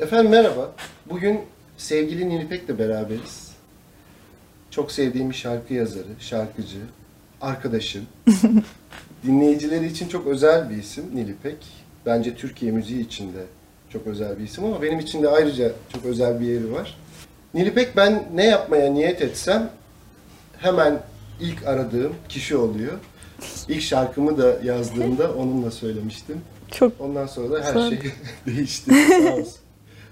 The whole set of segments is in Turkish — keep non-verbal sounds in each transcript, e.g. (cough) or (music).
Efendim merhaba. Bugün sevgili Nilipek'le beraberiz. Çok sevdiğim bir şarkı yazarı, şarkıcı, arkadaşım. (laughs) Dinleyicileri için çok özel bir isim Nilipek. Bence Türkiye müziği için de çok özel bir isim ama benim için de ayrıca çok özel bir yeri var. Nilipek ben ne yapmaya niyet etsem hemen ilk aradığım kişi oluyor. İlk şarkımı da yazdığımda onunla söylemiştim. Çok Ondan sonra da her şey (laughs) (laughs) değişti. Sağ olsun.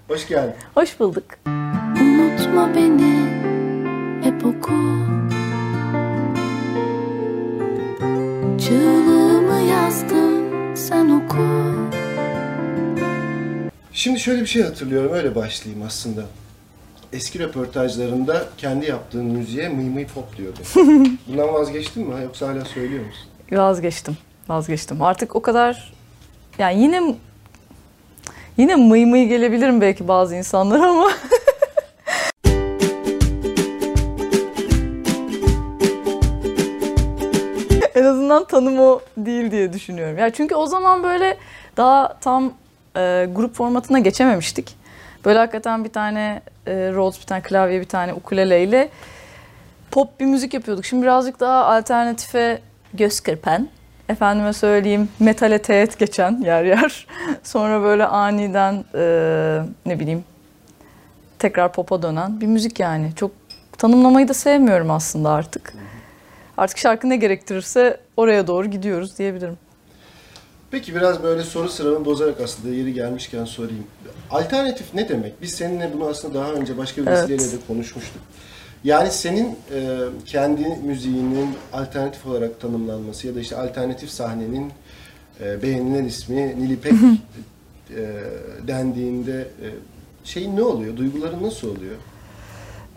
Hoş geldin. hoş bulduk. Unutma beni hep oku Çığlığımı yazdım sen oku Şimdi şöyle bir şey hatırlıyorum, öyle başlayayım aslında. Eski röportajlarında kendi yaptığın müziğe mıy mıy pop diyordu. (laughs) Bundan vazgeçtin mi yoksa hala söylüyor musun? Vazgeçtim. Vazgeçtim. Artık o kadar yani yine yine mıy mıy gelebilirim belki bazı insanlara ama (laughs) en azından tanım o değil diye düşünüyorum. Ya çünkü o zaman böyle daha tam e, grup formatına geçememiştik. Böyle hakikaten bir tane e, Rhodes, bir tane klavye, bir tane ukuleleyle pop bir müzik yapıyorduk. Şimdi birazcık daha alternatife göz kırpan, efendime söyleyeyim metale teğet geçen yer yer. (laughs) Sonra böyle aniden e, ne bileyim tekrar pop'a dönen bir müzik yani. Çok tanımlamayı da sevmiyorum aslında artık. Artık şarkı ne gerektirirse oraya doğru gidiyoruz diyebilirim. Peki biraz böyle soru sıramı bozarak aslında yeri gelmişken sorayım. Alternatif ne demek? Biz seninle bunu aslında daha önce başka bir Evet. vesileyle de konuşmuştuk. Yani senin e, kendi müziğinin alternatif olarak tanımlanması ya da işte alternatif sahnenin e, beğenilen ismi Nilipek e, dendiğinde e, şeyin ne oluyor? Duyguların nasıl oluyor?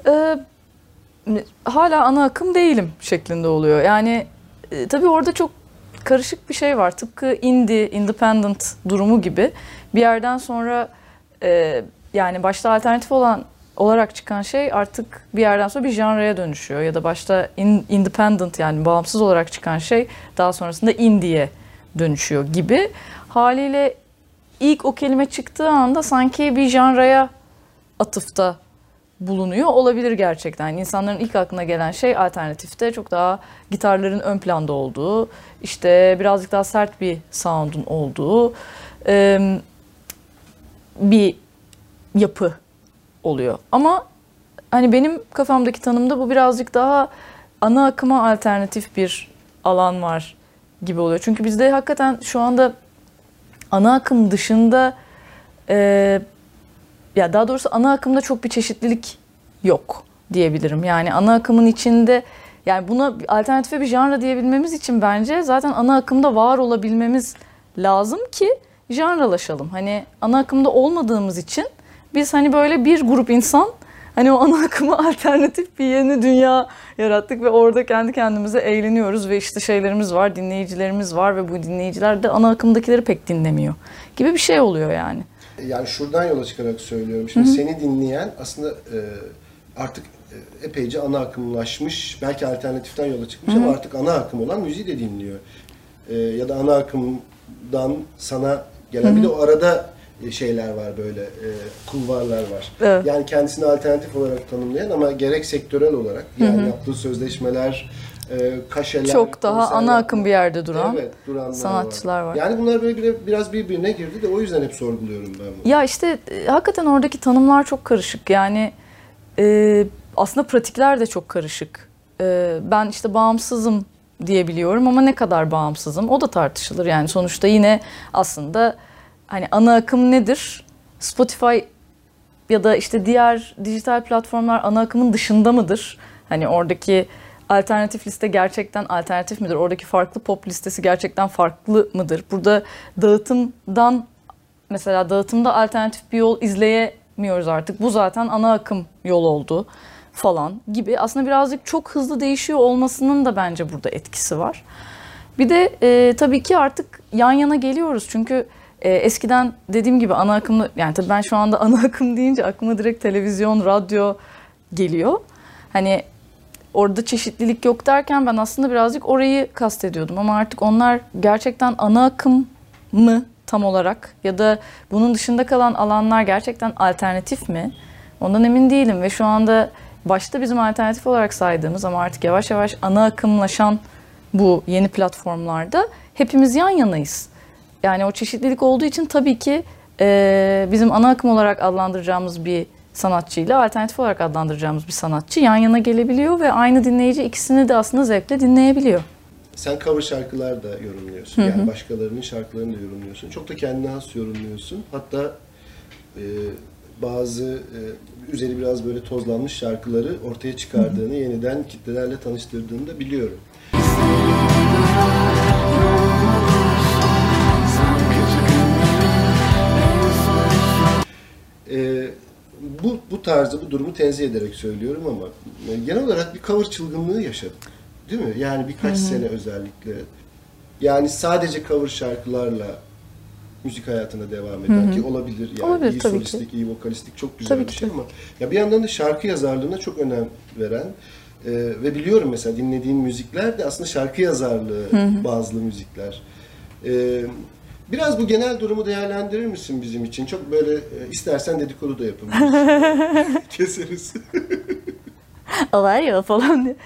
Ee, hala ana akım değilim şeklinde oluyor. Yani e, tabii orada çok karışık bir şey var. Tıpkı indie, independent durumu gibi. Bir yerden sonra e, yani başta alternatif olan olarak çıkan şey artık bir yerden sonra bir janraya dönüşüyor. Ya da başta in- independent yani bağımsız olarak çıkan şey daha sonrasında indie'ye dönüşüyor gibi. Haliyle ilk o kelime çıktığı anda sanki bir janraya atıfta bulunuyor olabilir gerçekten. İnsanların ilk aklına gelen şey alternatifte çok daha gitarların ön planda olduğu, işte birazcık daha sert bir sound'un olduğu bir yapı oluyor. Ama hani benim kafamdaki tanımda bu birazcık daha ana akıma alternatif bir alan var gibi oluyor. Çünkü bizde hakikaten şu anda ana akım dışında e, ya daha doğrusu ana akımda çok bir çeşitlilik yok diyebilirim. Yani ana akımın içinde yani buna alternatife bir janra diyebilmemiz için bence zaten ana akımda var olabilmemiz lazım ki janralaşalım. Hani ana akımda olmadığımız için biz hani böyle bir grup insan hani o ana akıma (laughs) alternatif bir yeni dünya yarattık ve orada kendi kendimize eğleniyoruz ve işte şeylerimiz var, dinleyicilerimiz var ve bu dinleyiciler de ana akımdakileri pek dinlemiyor gibi bir şey oluyor yani. Yani şuradan yola çıkarak söylüyorum. Şimdi seni dinleyen aslında e, artık e, epeyce ana akımlaşmış, belki alternatiften yola çıkmış ama artık ana akım olan müziği de dinliyor. E, ya da ana akımdan sana gelen bir de o arada şeyler var böyle, e, kulvarlar var. Evet. Yani kendisini alternatif olarak tanımlayan ama gerek sektörel olarak yani yaptığı sözleşmeler, e, kaşeler, Çok daha konserler- ana akım bir yerde duran Evet, sanatçılar var. Yani bunlar böyle bir- biraz birbirine girdi de o yüzden hep sorguluyorum ben bunu. Ya işte e, hakikaten oradaki tanımlar çok karışık. Yani e, aslında pratikler de çok karışık. E, ben işte bağımsızım diyebiliyorum ama ne kadar bağımsızım o da tartışılır. Yani sonuçta yine aslında hani ana akım nedir? Spotify ya da işte diğer dijital platformlar ana akımın dışında mıdır? Hani oradaki alternatif liste gerçekten alternatif midir? Oradaki farklı pop listesi gerçekten farklı mıdır? Burada dağıtımdan mesela dağıtımda alternatif bir yol izleyemiyoruz artık. Bu zaten ana akım yol oldu falan gibi. Aslında birazcık çok hızlı değişiyor olmasının da bence burada etkisi var. Bir de e, tabii ki artık yan yana geliyoruz. Çünkü e, eskiden dediğim gibi ana akımlı yani tabii ben şu anda (laughs) ana akım deyince aklıma direkt televizyon, radyo geliyor. Hani orada çeşitlilik yok derken ben aslında birazcık orayı kastediyordum ama artık onlar gerçekten ana akım mı tam olarak ya da bunun dışında kalan alanlar gerçekten alternatif mi? Ondan emin değilim ve şu anda başta bizim alternatif olarak saydığımız ama artık yavaş yavaş ana akımlaşan bu yeni platformlarda hepimiz yan yanayız. Yani o çeşitlilik olduğu için tabii ki e, bizim ana akım olarak adlandıracağımız bir sanatçıyla alternatif olarak adlandıracağımız bir sanatçı yan yana gelebiliyor ve aynı dinleyici ikisini de aslında zevkle dinleyebiliyor. Sen cover şarkılar da yorumluyorsun. Yani başkalarının şarkılarını da yorumluyorsun. Çok da kendine has yorumluyorsun. Hatta e, bazı e, üzeri biraz böyle tozlanmış şarkıları ortaya çıkardığını, yeniden kitlelerle tanıştırdığını da biliyorum. E, bu, bu tarzı, bu durumu tenzih ederek söylüyorum ama e, genel olarak bir cover çılgınlığı yaşadık. Değil mi? Yani birkaç sene özellikle. Yani sadece cover şarkılarla müzik hayatına devam eden ki olabilir yani Olabilir, iyi tabii ki. solistlik, iyi vokalistik çok güzel Tabii bir ki, şey tabii ama ya bir yandan da şarkı yazarlığına çok önem veren e, ve biliyorum mesela dinlediğin müzikler de aslında şarkı yazarlığı bazlı müzikler. E, biraz bu genel durumu değerlendirir misin bizim için? Çok böyle e, istersen dedikodu da yapabiliriz. (laughs) Keseriz. Var ya falan diye.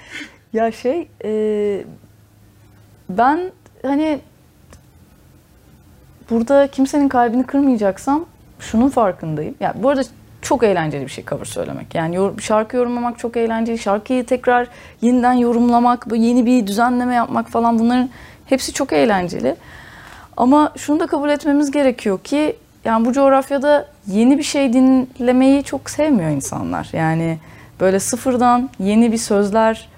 Ya şey e, ben hani burada kimsenin kalbini kırmayacaksam şunun farkındayım. Ya bu arada çok eğlenceli bir şey cover söylemek. Yani yor- şarkı yorumlamak çok eğlenceli. Şarkıyı tekrar yeniden yorumlamak, yeni bir düzenleme yapmak falan bunların hepsi çok eğlenceli. Ama şunu da kabul etmemiz gerekiyor ki yani bu coğrafyada yeni bir şey dinlemeyi çok sevmiyor insanlar. Yani böyle sıfırdan yeni bir sözler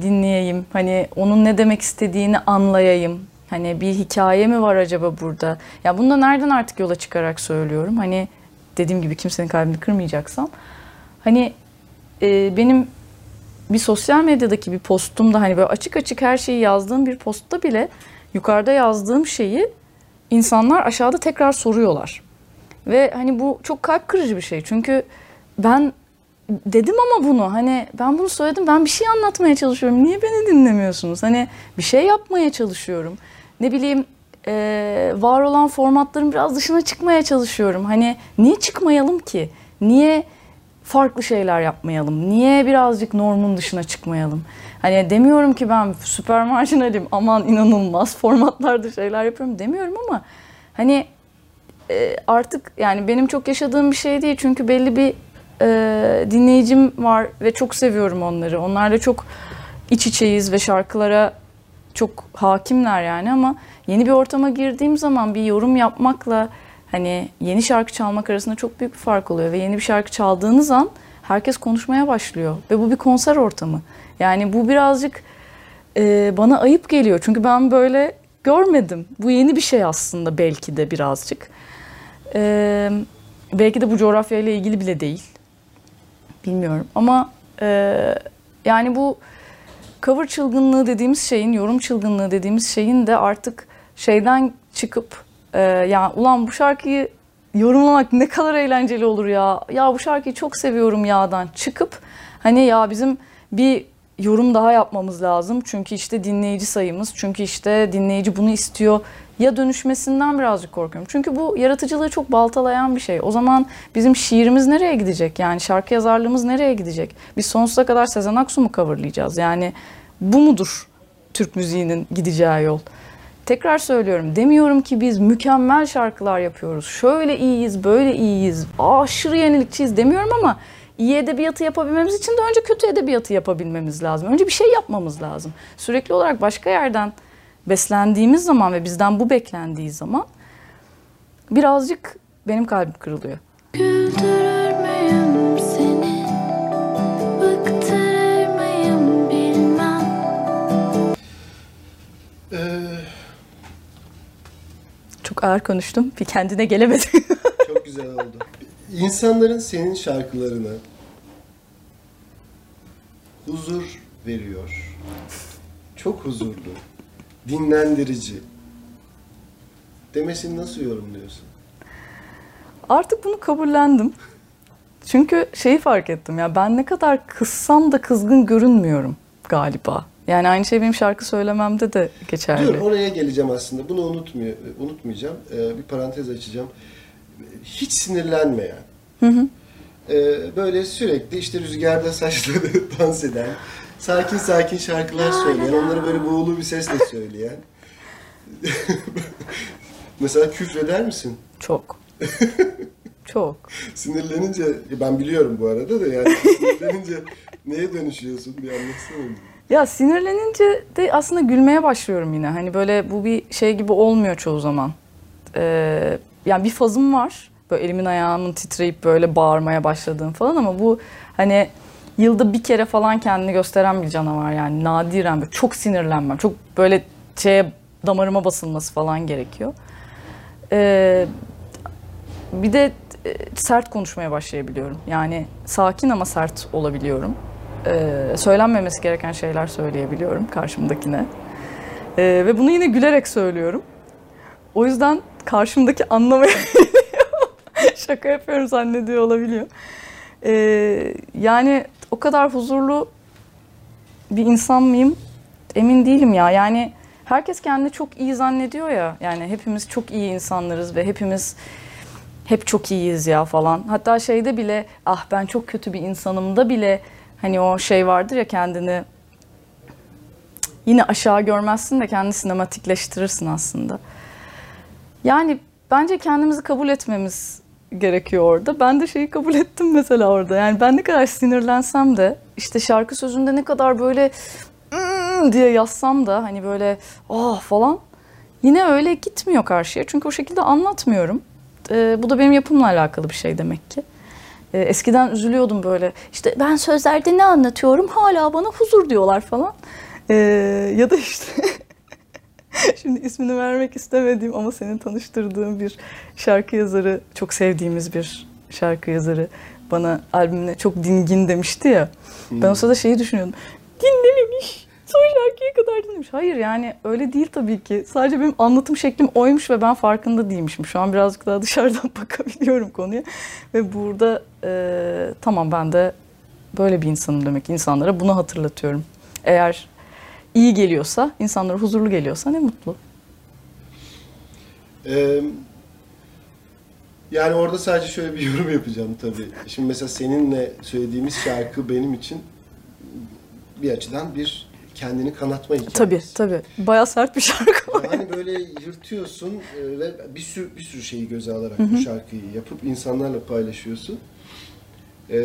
dinleyeyim. Hani onun ne demek istediğini anlayayım. Hani bir hikaye mi var acaba burada? Ya bunu da nereden artık yola çıkarak söylüyorum. Hani dediğim gibi kimsenin kalbini kırmayacaksam. Hani e, benim bir sosyal medyadaki bir postumda hani böyle açık açık her şeyi yazdığım bir postta bile yukarıda yazdığım şeyi insanlar aşağıda tekrar soruyorlar. Ve hani bu çok kalp kırıcı bir şey. Çünkü ben dedim ama bunu hani ben bunu söyledim ben bir şey anlatmaya çalışıyorum. Niye beni dinlemiyorsunuz? Hani bir şey yapmaya çalışıyorum. Ne bileyim eee, var olan formatların biraz dışına çıkmaya çalışıyorum. Hani niye çıkmayalım ki? Niye farklı şeyler yapmayalım? Niye birazcık normun dışına çıkmayalım? Hani demiyorum ki ben süper marjinalim aman inanılmaz formatlarda şeyler yapıyorum demiyorum ama hani e, artık yani benim çok yaşadığım bir şey değil çünkü belli bir e, dinleyicim var ve çok seviyorum onları. Onlarla çok iç içeyiz ve şarkılara çok hakimler yani ama yeni bir ortama girdiğim zaman bir yorum yapmakla hani yeni şarkı çalmak arasında çok büyük bir fark oluyor ve yeni bir şarkı çaldığınız an herkes konuşmaya başlıyor ve bu bir konser ortamı. Yani bu birazcık e, bana ayıp geliyor çünkü ben böyle görmedim. Bu yeni bir şey aslında belki de birazcık. E, belki de bu coğrafyayla ilgili bile değil. Bilmiyorum ama e, yani bu cover çılgınlığı dediğimiz şeyin, yorum çılgınlığı dediğimiz şeyin de artık şeyden çıkıp e, ya ulan bu şarkıyı yorumlamak ne kadar eğlenceli olur ya. Ya bu şarkıyı çok seviyorum ya'dan çıkıp hani ya bizim bir yorum daha yapmamız lazım. Çünkü işte dinleyici sayımız, çünkü işte dinleyici bunu istiyor ya dönüşmesinden birazcık korkuyorum. Çünkü bu yaratıcılığı çok baltalayan bir şey. O zaman bizim şiirimiz nereye gidecek? Yani şarkı yazarlığımız nereye gidecek? Biz sonsuza kadar Sezen Aksu mu coverlayacağız? Yani bu mudur Türk müziğinin gideceği yol? Tekrar söylüyorum. Demiyorum ki biz mükemmel şarkılar yapıyoruz. Şöyle iyiyiz, böyle iyiyiz. Aşırı yenilikçiyiz demiyorum ama iyi edebiyatı yapabilmemiz için de önce kötü edebiyatı yapabilmemiz lazım. Önce bir şey yapmamız lazım. Sürekli olarak başka yerden beslendiğimiz zaman ve bizden bu beklendiği zaman birazcık benim kalbim kırılıyor. Güldürür Çok ağır konuştum. Bir kendine gelemedim. (laughs) Çok güzel oldu. İnsanların senin şarkılarına huzur veriyor. Çok huzurlu, dinlendirici. Demesini nasıl yorumluyorsun? Artık bunu kabullendim. Çünkü şeyi fark ettim ya ben ne kadar kızsam da kızgın görünmüyorum galiba. Yani aynı şey benim şarkı söylememde de geçerli. Dur oraya geleceğim aslında. Bunu unutmuyor, unutmayacağım. Ee, bir parantez açacağım. Hiç sinirlenmeyen. Ee, böyle sürekli işte rüzgarda saçları (laughs) dans eden, sakin sakin şarkılar söyleyen, onları böyle buğulu bir sesle söyleyen. (laughs) Mesela küfreder misin? Çok. (laughs) Çok. Sinirlenince, ben biliyorum bu arada da yani sinirlenince neye dönüşüyorsun bir anlatsana. Ya sinirlenince de aslında gülmeye başlıyorum yine. Hani böyle bu bir şey gibi olmuyor çoğu zaman. Ee, yani bir fazım var. Böyle elimin ayağımın titreyip böyle bağırmaya başladığım falan ama bu hani yılda bir kere falan kendini gösteren bir canavar yani nadiren böyle çok sinirlenmem. Çok böyle şeye damarıma basılması falan gerekiyor. Ee, bir de e, sert konuşmaya başlayabiliyorum. Yani sakin ama sert olabiliyorum. Ee, söylenmemesi gereken şeyler söyleyebiliyorum karşımdakine. Ee, ve bunu yine gülerek söylüyorum. O yüzden karşımdaki anlamayabiliyor. (laughs) Şaka yapıyorum zannediyor olabiliyor. Ee, yani o kadar huzurlu bir insan mıyım? Emin değilim ya. Yani herkes kendini çok iyi zannediyor ya. Yani hepimiz çok iyi insanlarız ve hepimiz hep çok iyiyiz ya falan. Hatta şeyde bile ah ben çok kötü bir insanım da bile hani o şey vardır ya kendini yine aşağı görmezsin de kendini sinematikleştirirsin aslında. Yani bence kendimizi kabul etmemiz gerekiyor orada. Ben de şeyi kabul ettim mesela orada. Yani ben ne kadar sinirlensem de işte şarkı sözünde ne kadar böyle "Mm" diye yazsam da hani böyle ah falan yine öyle gitmiyor karşıya. Çünkü o şekilde anlatmıyorum. Ee, bu da benim yapımla alakalı bir şey demek ki. Ee, eskiden üzülüyordum böyle. İşte ben sözlerde ne anlatıyorum hala bana huzur diyorlar falan. Ee, ya da işte (laughs) şimdi ismini vermek istemediğim ama senin tanıştırdığın bir şarkı yazarı, çok sevdiğimiz bir şarkı yazarı bana albümüne çok dingin demişti ya. Ben o sırada şeyi düşünüyordum. Dinlememiş. Son şarkıya kadar dinlemiş. Hayır yani öyle değil tabii ki. Sadece benim anlatım şeklim oymuş ve ben farkında değilmişim. Şu an birazcık daha dışarıdan (laughs) bakabiliyorum konuya. Ve burada e, tamam ben de böyle bir insanım demek. İnsanlara bunu hatırlatıyorum. Eğer iyi geliyorsa, insanlara huzurlu geliyorsa ne mutlu. Ee, yani orada sadece şöyle bir (laughs) yorum yapacağım tabii. Şimdi mesela seninle söylediğimiz şarkı benim için bir açıdan bir kendini kanatma hikayesi. Tabii tabii. Bayağı sert bir şarkı. Yani böyle yırtıyorsun e, ve bir sürü bir sürü şeyi göze alarak bu şarkıyı yapıp insanlarla paylaşıyorsun. E,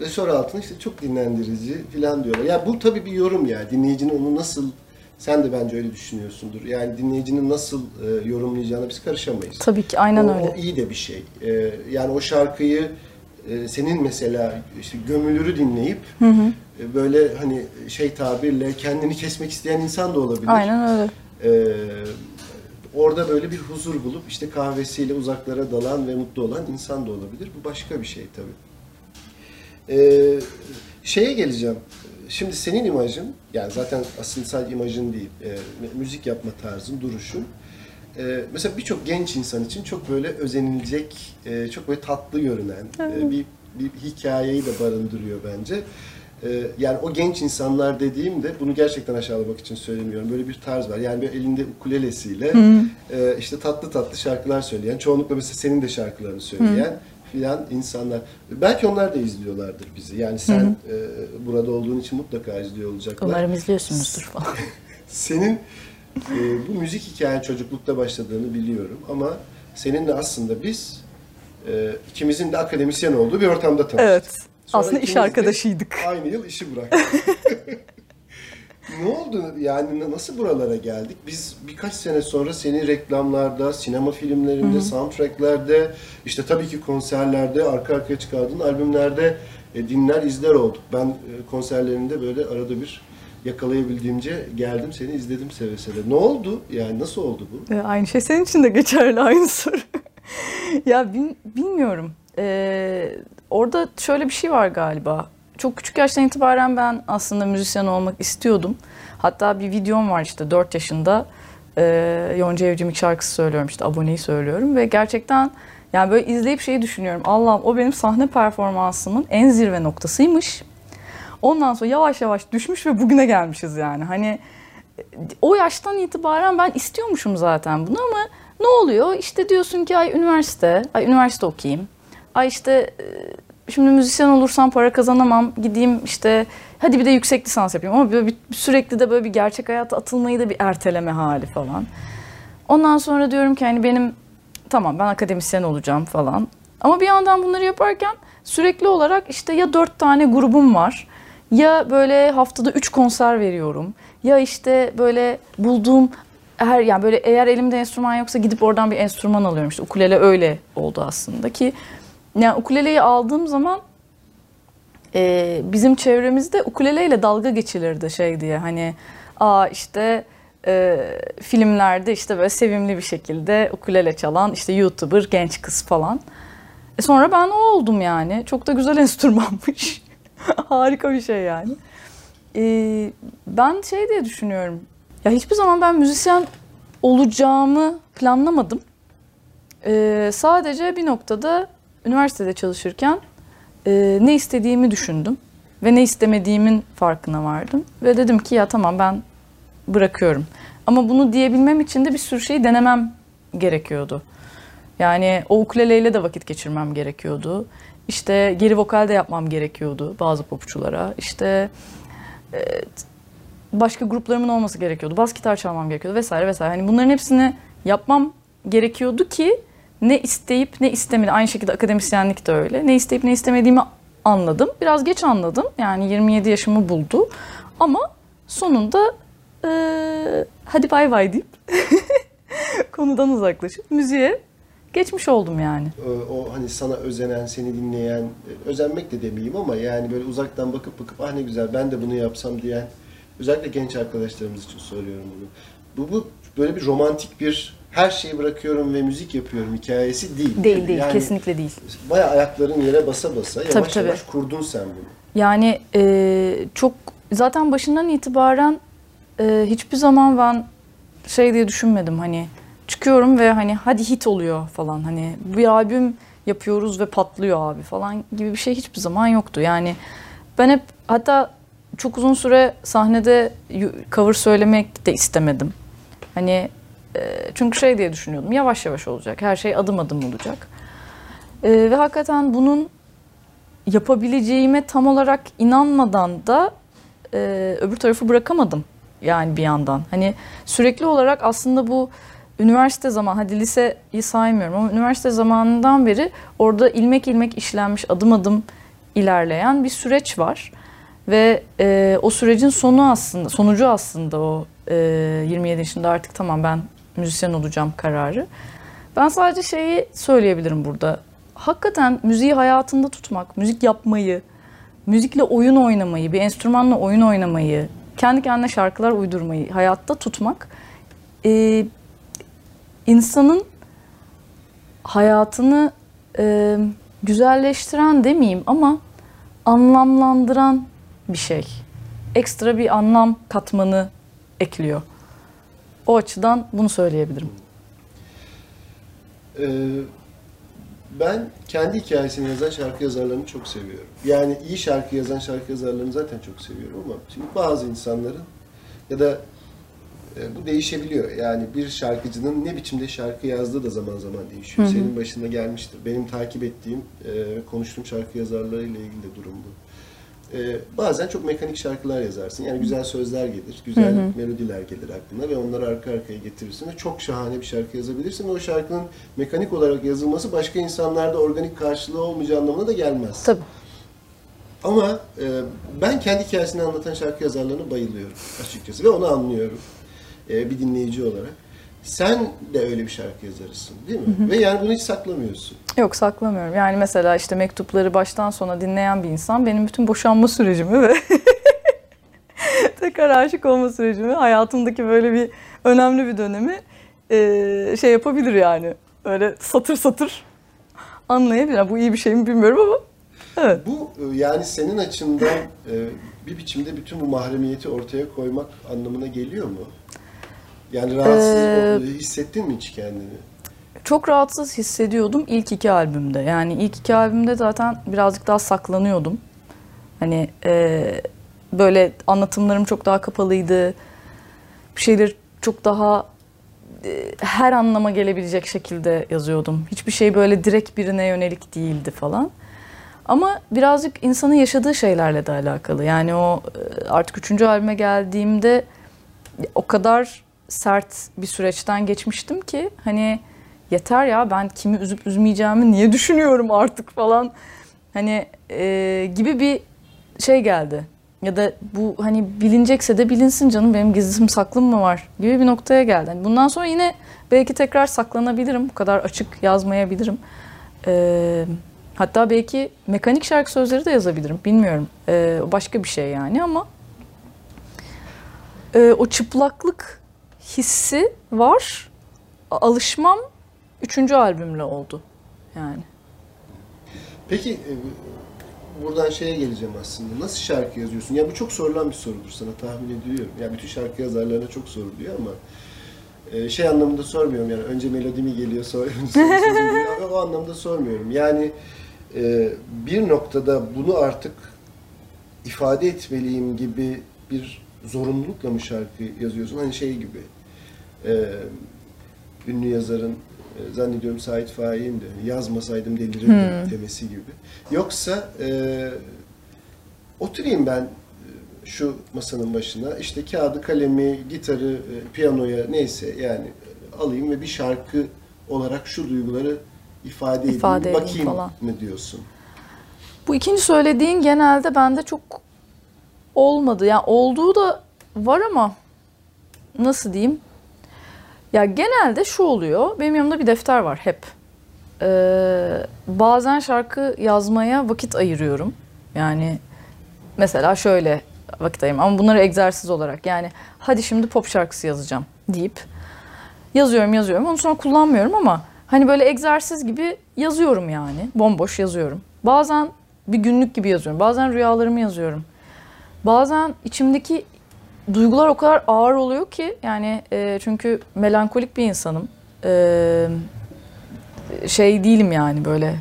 ve sonra altına işte çok dinlendirici falan diyorlar. Ya bu tabii bir yorum ya. Dinleyicinin onu nasıl sen de bence öyle düşünüyorsundur. Yani dinleyicinin nasıl e, yorumlayacağına biz karışamayız. Tabii ki aynen o, öyle. O iyi de bir şey. E, yani o şarkıyı e, senin mesela işte gömülürü dinleyip e, böyle hani şey tabirle kendini kesmek isteyen insan da olabilir. Aynen öyle. Ee, orada böyle bir huzur bulup işte kahvesiyle uzaklara dalan ve mutlu olan insan da olabilir. Bu başka bir şey tabii. Ee, şeye geleceğim. Şimdi senin imajın, yani zaten aslında sadece imajın değil, e, müzik yapma tarzın, duruşun. E, mesela birçok genç insan için çok böyle özenilecek, e, çok böyle tatlı görünen e, bir, bir hikayeyi de barındırıyor bence. E, yani o genç insanlar dediğimde bunu gerçekten aşağılamak için söylemiyorum. Böyle bir tarz var. Yani bir elinde ukulelesiyle e, işte tatlı tatlı şarkılar söyleyen, çoğunlukla mesela senin de şarkılarını söyleyen filan insanlar. Belki onlar da izliyorlardır bizi. Yani sen e, burada olduğun için mutlaka izliyor olacaklar. Umarım izliyorsunuzdur falan. (laughs) Senin e, bu müzik hikayen çocuklukta başladığını biliyorum ama seninle aslında biz e, ikimizin de akademisyen olduğu bir ortamda tanıştık. evet. Sonra Aslında iş arkadaşıydık. Aynı yıl işi bıraktık. (laughs) ne oldu yani na- nasıl buralara geldik? Biz birkaç sene sonra seni reklamlarda, sinema filmlerinde, soundtracklerde, işte tabii ki konserlerde, arka arkaya çıkardığın albümlerde e, dinler, izler olduk. Ben e, konserlerinde böyle arada bir yakalayabildiğimce geldim seni izledim seve seve. Ne oldu? Yani nasıl oldu bu? Ee, Aynı şey senin için de geçerli (laughs) aynı soru. ya bin- bilmiyorum. Ee, orada şöyle bir şey var galiba. Çok küçük yaştan itibaren ben aslında müzisyen olmak istiyordum. Hatta bir videom var işte 4 yaşında. Ee, Yonca Evcimik şarkısı söylüyorum işte aboneyi söylüyorum ve gerçekten yani böyle izleyip şeyi düşünüyorum. Allah'ım o benim sahne performansımın en zirve noktasıymış. Ondan sonra yavaş yavaş düşmüş ve bugüne gelmişiz yani. Hani o yaştan itibaren ben istiyormuşum zaten bunu ama ne oluyor? İşte diyorsun ki ay üniversite, ay üniversite okuyayım. Ay işte e, şimdi müzisyen olursam para kazanamam. Gideyim işte hadi bir de yüksek lisans yapayım ama böyle bir, sürekli de böyle bir gerçek hayata atılmayı da bir erteleme hali falan. Ondan sonra diyorum ki hani benim tamam ben akademisyen olacağım falan. Ama bir yandan bunları yaparken sürekli olarak işte ya dört tane grubum var. Ya böyle haftada üç konser veriyorum. Ya işte böyle bulduğum her yani böyle eğer elimde enstrüman yoksa gidip oradan bir enstrüman alıyorum. İşte ukulele öyle oldu aslında ki yani ukuleleyi aldığım zaman e, bizim çevremizde ukuleleyle dalga geçilirdi şey diye hani aa işte e, filmlerde işte böyle sevimli bir şekilde ukulele çalan işte YouTuber genç kız falan. E sonra ben o oldum yani. Çok da güzel (laughs) enstrümanmış. (laughs) Harika bir şey yani. E, ben şey diye düşünüyorum. Ya hiçbir zaman ben müzisyen olacağımı planlamadım. E, sadece bir noktada üniversitede çalışırken e, ne istediğimi düşündüm ve ne istemediğimin farkına vardım ve dedim ki ya tamam ben bırakıyorum. Ama bunu diyebilmem için de bir sürü şeyi denemem gerekiyordu. Yani o ukuleleyle de vakit geçirmem gerekiyordu. İşte geri vokal de yapmam gerekiyordu bazı popçulara. İşte e, başka gruplarımın olması gerekiyordu. Bas gitar çalmam gerekiyordu vesaire vesaire. Hani bunların hepsini yapmam gerekiyordu ki ne isteyip ne istemedi. Aynı şekilde akademisyenlik de öyle. Ne isteyip ne istemediğimi anladım. Biraz geç anladım. Yani 27 yaşımı buldu. Ama sonunda e, hadi bay bay deyip (laughs) konudan uzaklaşıp müziğe geçmiş oldum yani. O, o hani sana özenen, seni dinleyen, e, özenmek de demeyeyim ama yani böyle uzaktan bakıp bakıp ah ne güzel ben de bunu yapsam diyen özellikle genç arkadaşlarımız için söylüyorum bunu. Bu, bu böyle bir romantik bir her şeyi bırakıyorum ve müzik yapıyorum hikayesi değil. Değil değil Yani kesinlikle değil. Bayağı ayakların yere basa basa yavaş Tabii, tabii. yavaş kurdun sen bunu. Yani e, çok zaten başından itibaren e, hiçbir zaman ben şey diye düşünmedim hani çıkıyorum ve hani hadi hit oluyor falan hani bir albüm yapıyoruz ve patlıyor abi falan gibi bir şey hiçbir zaman yoktu. Yani ben hep hatta çok uzun süre sahnede cover söylemek de istemedim. Hani e, çünkü şey diye düşünüyordum yavaş yavaş olacak her şey adım adım olacak. E, ve hakikaten bunun yapabileceğime tam olarak inanmadan da e, öbür tarafı bırakamadım yani bir yandan. Hani sürekli olarak aslında bu üniversite zaman hadi liseyi saymıyorum ama üniversite zamanından beri orada ilmek ilmek işlenmiş adım adım ilerleyen bir süreç var. Ve e, o sürecin sonu aslında sonucu aslında o e, 27 yaşında artık tamam ben müzisyen olacağım kararı. Ben sadece şeyi söyleyebilirim burada. Hakikaten müziği hayatında tutmak, müzik yapmayı, müzikle oyun oynamayı, bir enstrümanla oyun oynamayı, kendi kendine şarkılar uydurmayı hayatta tutmak e, insanın hayatını e, güzelleştiren demeyeyim ama anlamlandıran bir şey. Ekstra bir anlam katmanı ekliyor. O açıdan bunu söyleyebilirim. Ee, ben kendi hikayesini yazan şarkı yazarlarını çok seviyorum. Yani iyi şarkı yazan şarkı yazarlarını zaten çok seviyorum ama şimdi bazı insanların ya da bu değişebiliyor. Yani bir şarkıcının ne biçimde şarkı yazdığı da zaman zaman değişiyor. Hı hı. Senin başına gelmiştir. Benim takip ettiğim e, konuştuğum şarkı yazarlarıyla ilgili de durum bu. E, bazen çok mekanik şarkılar yazarsın. Yani güzel sözler gelir, güzel Hı hı. melodiler gelir aklına ve onları arka arkaya getirirsin ve çok şahane bir şarkı yazabilirsin. Ve o şarkının mekanik olarak yazılması başka insanlarda organik karşılığı olmayacağı anlamına da gelmez. Tabii. Ama e, ben kendi hikayesini anlatan şarkı yazarlarına bayılıyorum açıkçası ve onu anlıyorum e, bir dinleyici olarak. Sen de öyle bir şarkı yazarısın değil mi? Ve yani bunu hiç saklamıyorsun. Yok saklamıyorum. Yani mesela işte mektupları baştan sona dinleyen bir insan benim bütün boşanma sürecimi ve (laughs) tekrar aşık olma sürecimi hayatımdaki böyle bir önemli bir dönemi e, şey yapabilir yani. Öyle satır satır anlayabilir. Bu iyi bir şey mi bilmiyorum ama evet. Bu e, yani senin açından e, bir biçimde bütün bu mahremiyeti ortaya koymak anlamına geliyor mu? Yani rahatsız Ee, hissettin mi hiç kendini? Çok rahatsız hissediyordum ilk iki albümde. Yani ilk iki albümde zaten birazcık daha saklanıyordum. Hani e, böyle anlatımlarım çok daha kapalıydı. Bir şeyleri çok daha e, her anlama gelebilecek şekilde yazıyordum. Hiçbir şey böyle direkt birine yönelik değildi falan. Ama birazcık insanın yaşadığı şeylerle de alakalı. Yani o e, artık üçüncü albüme geldiğimde o kadar sert bir süreçten geçmiştim ki hani yeter ya ben kimi üzüp üzmeyeceğimi niye düşünüyorum artık falan. Hani e, gibi bir şey geldi. Ya da bu hani bilinecekse de bilinsin canım benim gizlim saklım mı var gibi bir noktaya geldi. Hani bundan sonra yine belki tekrar saklanabilirim. Bu kadar açık yazmayabilirim. Ee, hatta belki mekanik şarkı sözleri de yazabilirim. Bilmiyorum. Ee, başka bir şey yani ama e, o çıplaklık hissi var. Alışmam üçüncü albümle oldu. Yani. Peki e, buradan şeye geleceğim aslında. Nasıl şarkı yazıyorsun? Ya bu çok sorulan bir sorudur sana tahmin ediyorum. Ya bütün şarkı yazarlarına çok soruluyor ama e, şey anlamında sormuyorum yani önce melodi mi geliyor sonra (laughs) o anlamda sormuyorum. Yani e, bir noktada bunu artık ifade etmeliyim gibi bir zorunlulukla mı şarkı yazıyorsun? Hani şey gibi e, ünlü yazarın e, zannediyorum Sait Faik'in de yazmasaydım delirirdim Hmm. demesi gibi. Yoksa e, oturayım ben e, şu masanın başına işte kağıdı, kalemi, gitarı, e, piyanoya neyse yani alayım ve bir şarkı olarak şu duyguları ifade İfade edeyim bakayım falan. mı diyorsun? Bu ikinci söylediğin genelde bende çok olmadı. Yani olduğu da var ama nasıl diyeyim? Ya genelde şu oluyor. Benim yanımda bir defter var hep. Ee, bazen şarkı yazmaya vakit ayırıyorum. Yani mesela şöyle vakit ayırıyorum ama bunları egzersiz olarak. Yani hadi şimdi pop şarkısı yazacağım deyip yazıyorum yazıyorum. Onu sonra kullanmıyorum ama hani böyle egzersiz gibi yazıyorum yani. Bomboş yazıyorum. Bazen bir günlük gibi yazıyorum. Bazen rüyalarımı yazıyorum. Bazen içimdeki duygular o kadar ağır oluyor ki yani e, çünkü melankolik bir insanım. E, şey değilim yani böyle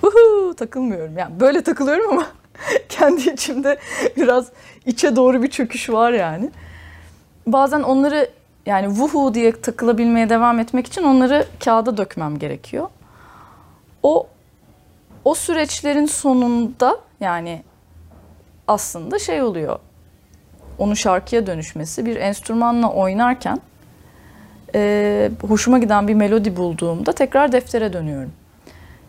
"Huhu" takılmıyorum. Yani böyle takılıyorum ama (laughs) kendi içimde biraz içe doğru bir çöküş var yani. Bazen onları yani vuhu diye takılabilmeye devam etmek için onları kağıda dökmem gerekiyor. O o süreçlerin sonunda yani aslında şey oluyor. Onun şarkıya dönüşmesi bir enstrümanla oynarken e, hoşuma giden bir melodi bulduğumda tekrar deftere dönüyorum.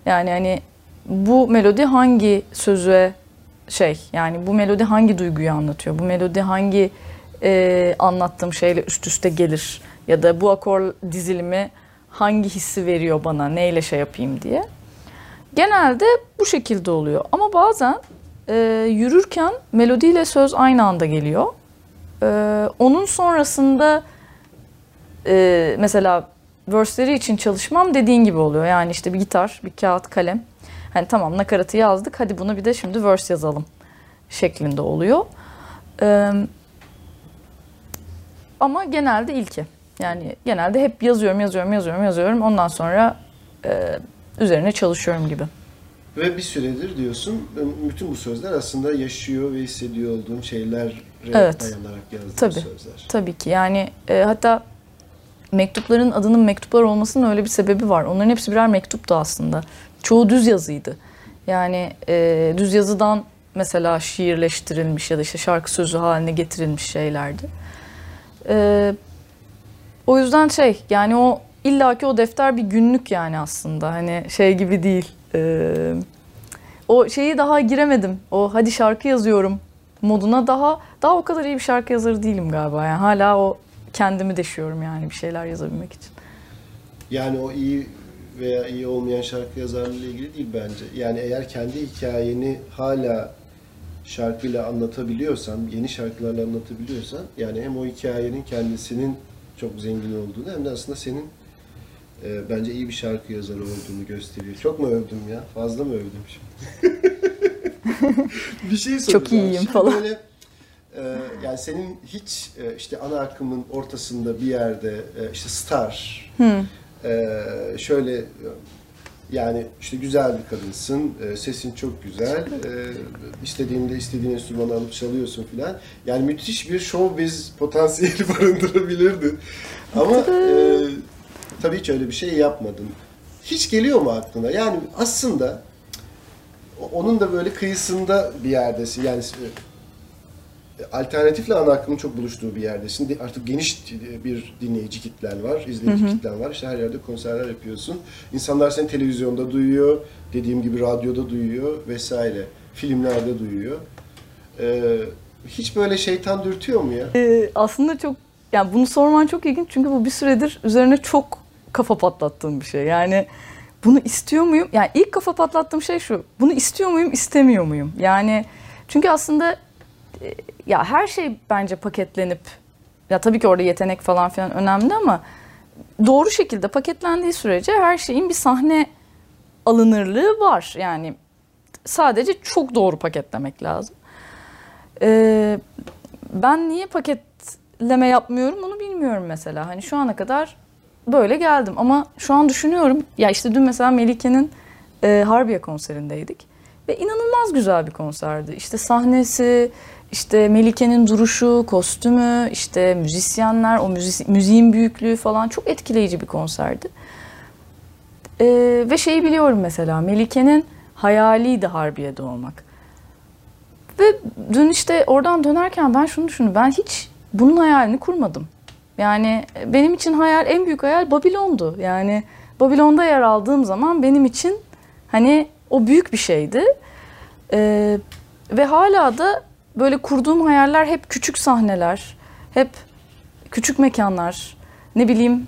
Yani hani bu melodi hangi sözü şey yani bu melodi hangi duyguyu anlatıyor? Bu melodi hangi e, anlattığım şeyle üst üste gelir? Ya da bu akor dizilimi hangi hissi veriyor bana? Neyle şey yapayım diye. Genelde bu şekilde oluyor. Ama bazen e, yürürken melodiyle söz aynı anda geliyor. E, onun sonrasında e, mesela verse'leri için çalışmam dediğin gibi oluyor. Yani işte bir gitar, bir kağıt, kalem. Hani tamam nakaratı yazdık hadi buna bir de şimdi verse yazalım şeklinde oluyor. E, ama genelde ilki. Yani genelde hep yazıyorum, yazıyorum, yazıyorum, yazıyorum. Ondan sonra e, üzerine çalışıyorum gibi. Ve bir süredir diyorsun bütün bu sözler aslında yaşıyor ve hissediyor olduğun şeylere Evet. dayanarak yazdığın Tabii. sözler. Tabii ki yani e, hatta mektupların adının mektuplar olmasının öyle bir sebebi var. Onların hepsi birer mektuptu aslında. Çoğu düz yazıydı. Yani e, düz yazıdan mesela şiirleştirilmiş ya da işte şarkı sözü haline getirilmiş şeylerdi. E, o yüzden şey yani o illaki o defter bir günlük yani aslında hani şey gibi değil. E, o şeyi daha giremedim. O hadi şarkı yazıyorum moduna daha daha o kadar iyi bir şarkı yazarı değilim galiba. Yani hala o kendimi deşiyorum yani bir şeyler yazabilmek için. Yani o iyi veya iyi olmayan şarkı yazarlığı ile ilgili değil bence. Yani eğer kendi hikayeni hala şarkıyla anlatabiliyorsan, yeni şarkılarla anlatabiliyorsan yani hem o hikayenin kendisinin çok zengin olduğunu hem de aslında senin e, bence iyi bir şarkı yazarı olduğunu gösteriyor. Çok mu övdüm ya? Fazla mı övdüm şimdi? (laughs) bir şey soracağım. Çok iyiyim Şimdi falan. Böyle, e, yani senin hiç e, işte ana akımın ortasında bir yerde e, işte star, Hı. ee, şöyle Yani işte güzel bir kadınsın, e, sesin çok güzel, e, istediğinde istediğin enstrümanı alıp çalıyorsun filan. Yani müthiş bir showbiz potansiyeli (laughs) barındırabilirdi. Ama e, tabii hiç öyle bir şey yapmadın. Hiç geliyor mu aklına? Yani aslında onun da böyle kıyısında bir yerdesin. Yani e, alternatifle ana akımın çok buluştuğu bir yerdesin. De- Artık geniş bir dinleyici kitlen var, izleyici kitlen var. İşte her yerde konserler yapıyorsun. İnsanlar seni televizyonda duyuyor, dediğim gibi radyoda duyuyor vesaire. Filmlerde duyuyor. Ee, hiç böyle şeytan dürtüyor mu ya? Ee, aslında çok yani bunu sorman çok ilginç çünkü bu bir süredir üzerine çok kafa patlattığım bir şey. Yani bunu istiyor muyum? Yani ilk kafa patlattığım şey şu. Bunu istiyor muyum, istemiyor muyum? Yani çünkü aslında e, ya her şey bence paketlenip ya tabii ki orada yetenek falan filan önemli ama doğru şekilde paketlendiği sürece her şeyin bir sahne alınırlığı var. Yani sadece çok doğru paketlemek lazım. Ee, ben niye paketleme yapmıyorum onu bilmiyorum mesela. Hani şu ana kadar böyle geldim ama şu an düşünüyorum. Ya işte dün mesela Melike'nin e, Harbiye konserindeydik. Ve inanılmaz güzel bir konserdi. İşte sahnesi, işte Melike'nin duruşu, kostümü, işte müzisyenler, o müzi- müziğin büyüklüğü falan çok etkileyici bir konserdi. Ee, ve şeyi biliyorum mesela Melike'nin hayaliydi Harbiye'de olmak. Ve dün işte oradan dönerken ben şunu düşündüm. Ben hiç bunun hayalini kurmadım. Yani benim için hayal, en büyük hayal Babilon'du. Yani Babilon'da yer aldığım zaman benim için hani o büyük bir şeydi. Ee, ve hala da böyle kurduğum hayaller hep küçük sahneler, hep küçük mekanlar, ne bileyim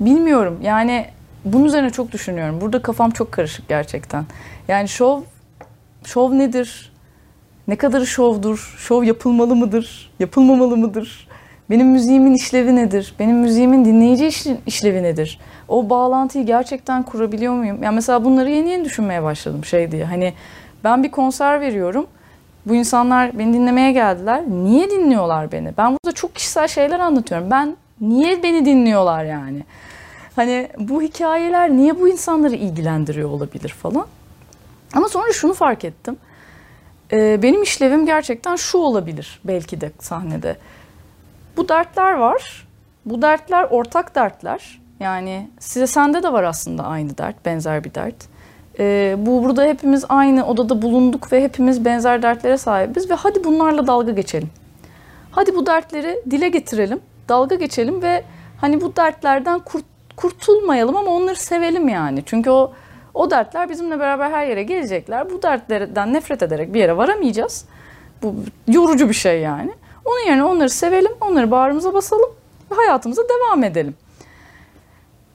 bilmiyorum. Yani bunun üzerine çok düşünüyorum. Burada kafam çok karışık gerçekten. Yani şov şov nedir? Ne kadarı şovdur? Şov yapılmalı mıdır? Yapılmamalı mıdır? Benim müziğimin işlevi nedir? Benim müziğimin dinleyici işlevi nedir? O bağlantıyı gerçekten kurabiliyor muyum? Yani mesela bunları yeni yeni düşünmeye başladım şey diye. Hani ben bir konser veriyorum. Bu insanlar beni dinlemeye geldiler. Niye dinliyorlar beni? Ben burada çok kişisel şeyler anlatıyorum. Ben niye beni dinliyorlar yani? Hani bu hikayeler niye bu insanları ilgilendiriyor olabilir falan. Ama sonra şunu fark ettim. Ee, benim işlevim gerçekten şu olabilir belki de sahnede. Bu dertler var. Bu dertler ortak dertler. Yani size sende de var aslında aynı dert, benzer bir dert. Ee, bu burada hepimiz aynı odada bulunduk ve hepimiz benzer dertlere sahibiz ve hadi bunlarla dalga geçelim. Hadi bu dertleri dile getirelim, dalga geçelim ve hani bu dertlerden kurt, kurtulmayalım ama onları sevelim yani. Çünkü o o dertler bizimle beraber her yere gelecekler. Bu dertlerden nefret ederek bir yere varamayacağız. Bu yorucu bir şey yani. Onun yerine onları sevelim, onları bağrımıza basalım ve hayatımıza devam edelim.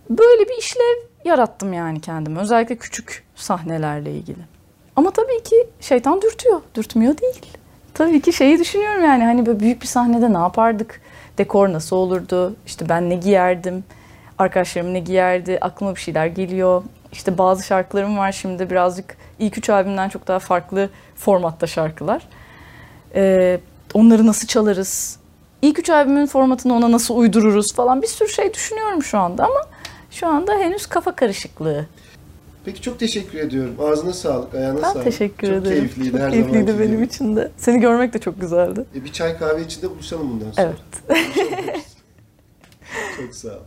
Böyle bir işlev yarattım yani kendime. Özellikle küçük sahnelerle ilgili. Ama tabii ki şeytan dürtüyor. Dürtmüyor değil. Tabii ki şeyi düşünüyorum yani hani böyle büyük bir sahnede ne yapardık? Dekor nasıl olurdu? İşte ben ne giyerdim? Arkadaşlarım ne giyerdi? Aklıma bir şeyler geliyor. İşte bazı şarkılarım var şimdi birazcık ilk üç albümden çok daha farklı formatta şarkılar. Ee, onları nasıl çalarız? İlk üç albümün formatını ona nasıl uydururuz falan bir sürü şey düşünüyorum şu anda ama şu anda henüz kafa karışıklığı. Peki çok teşekkür ediyorum. Ağzına sağlık, ayağına Ben sağlık. teşekkür çok ederim. keyifliydi çok her keyifliydi zamanki benim gibi. için de. Seni görmek de çok güzeldi. E, bir çay kahve içinde buluşalım bundan sonra. Evet. (laughs) çok sağ ol.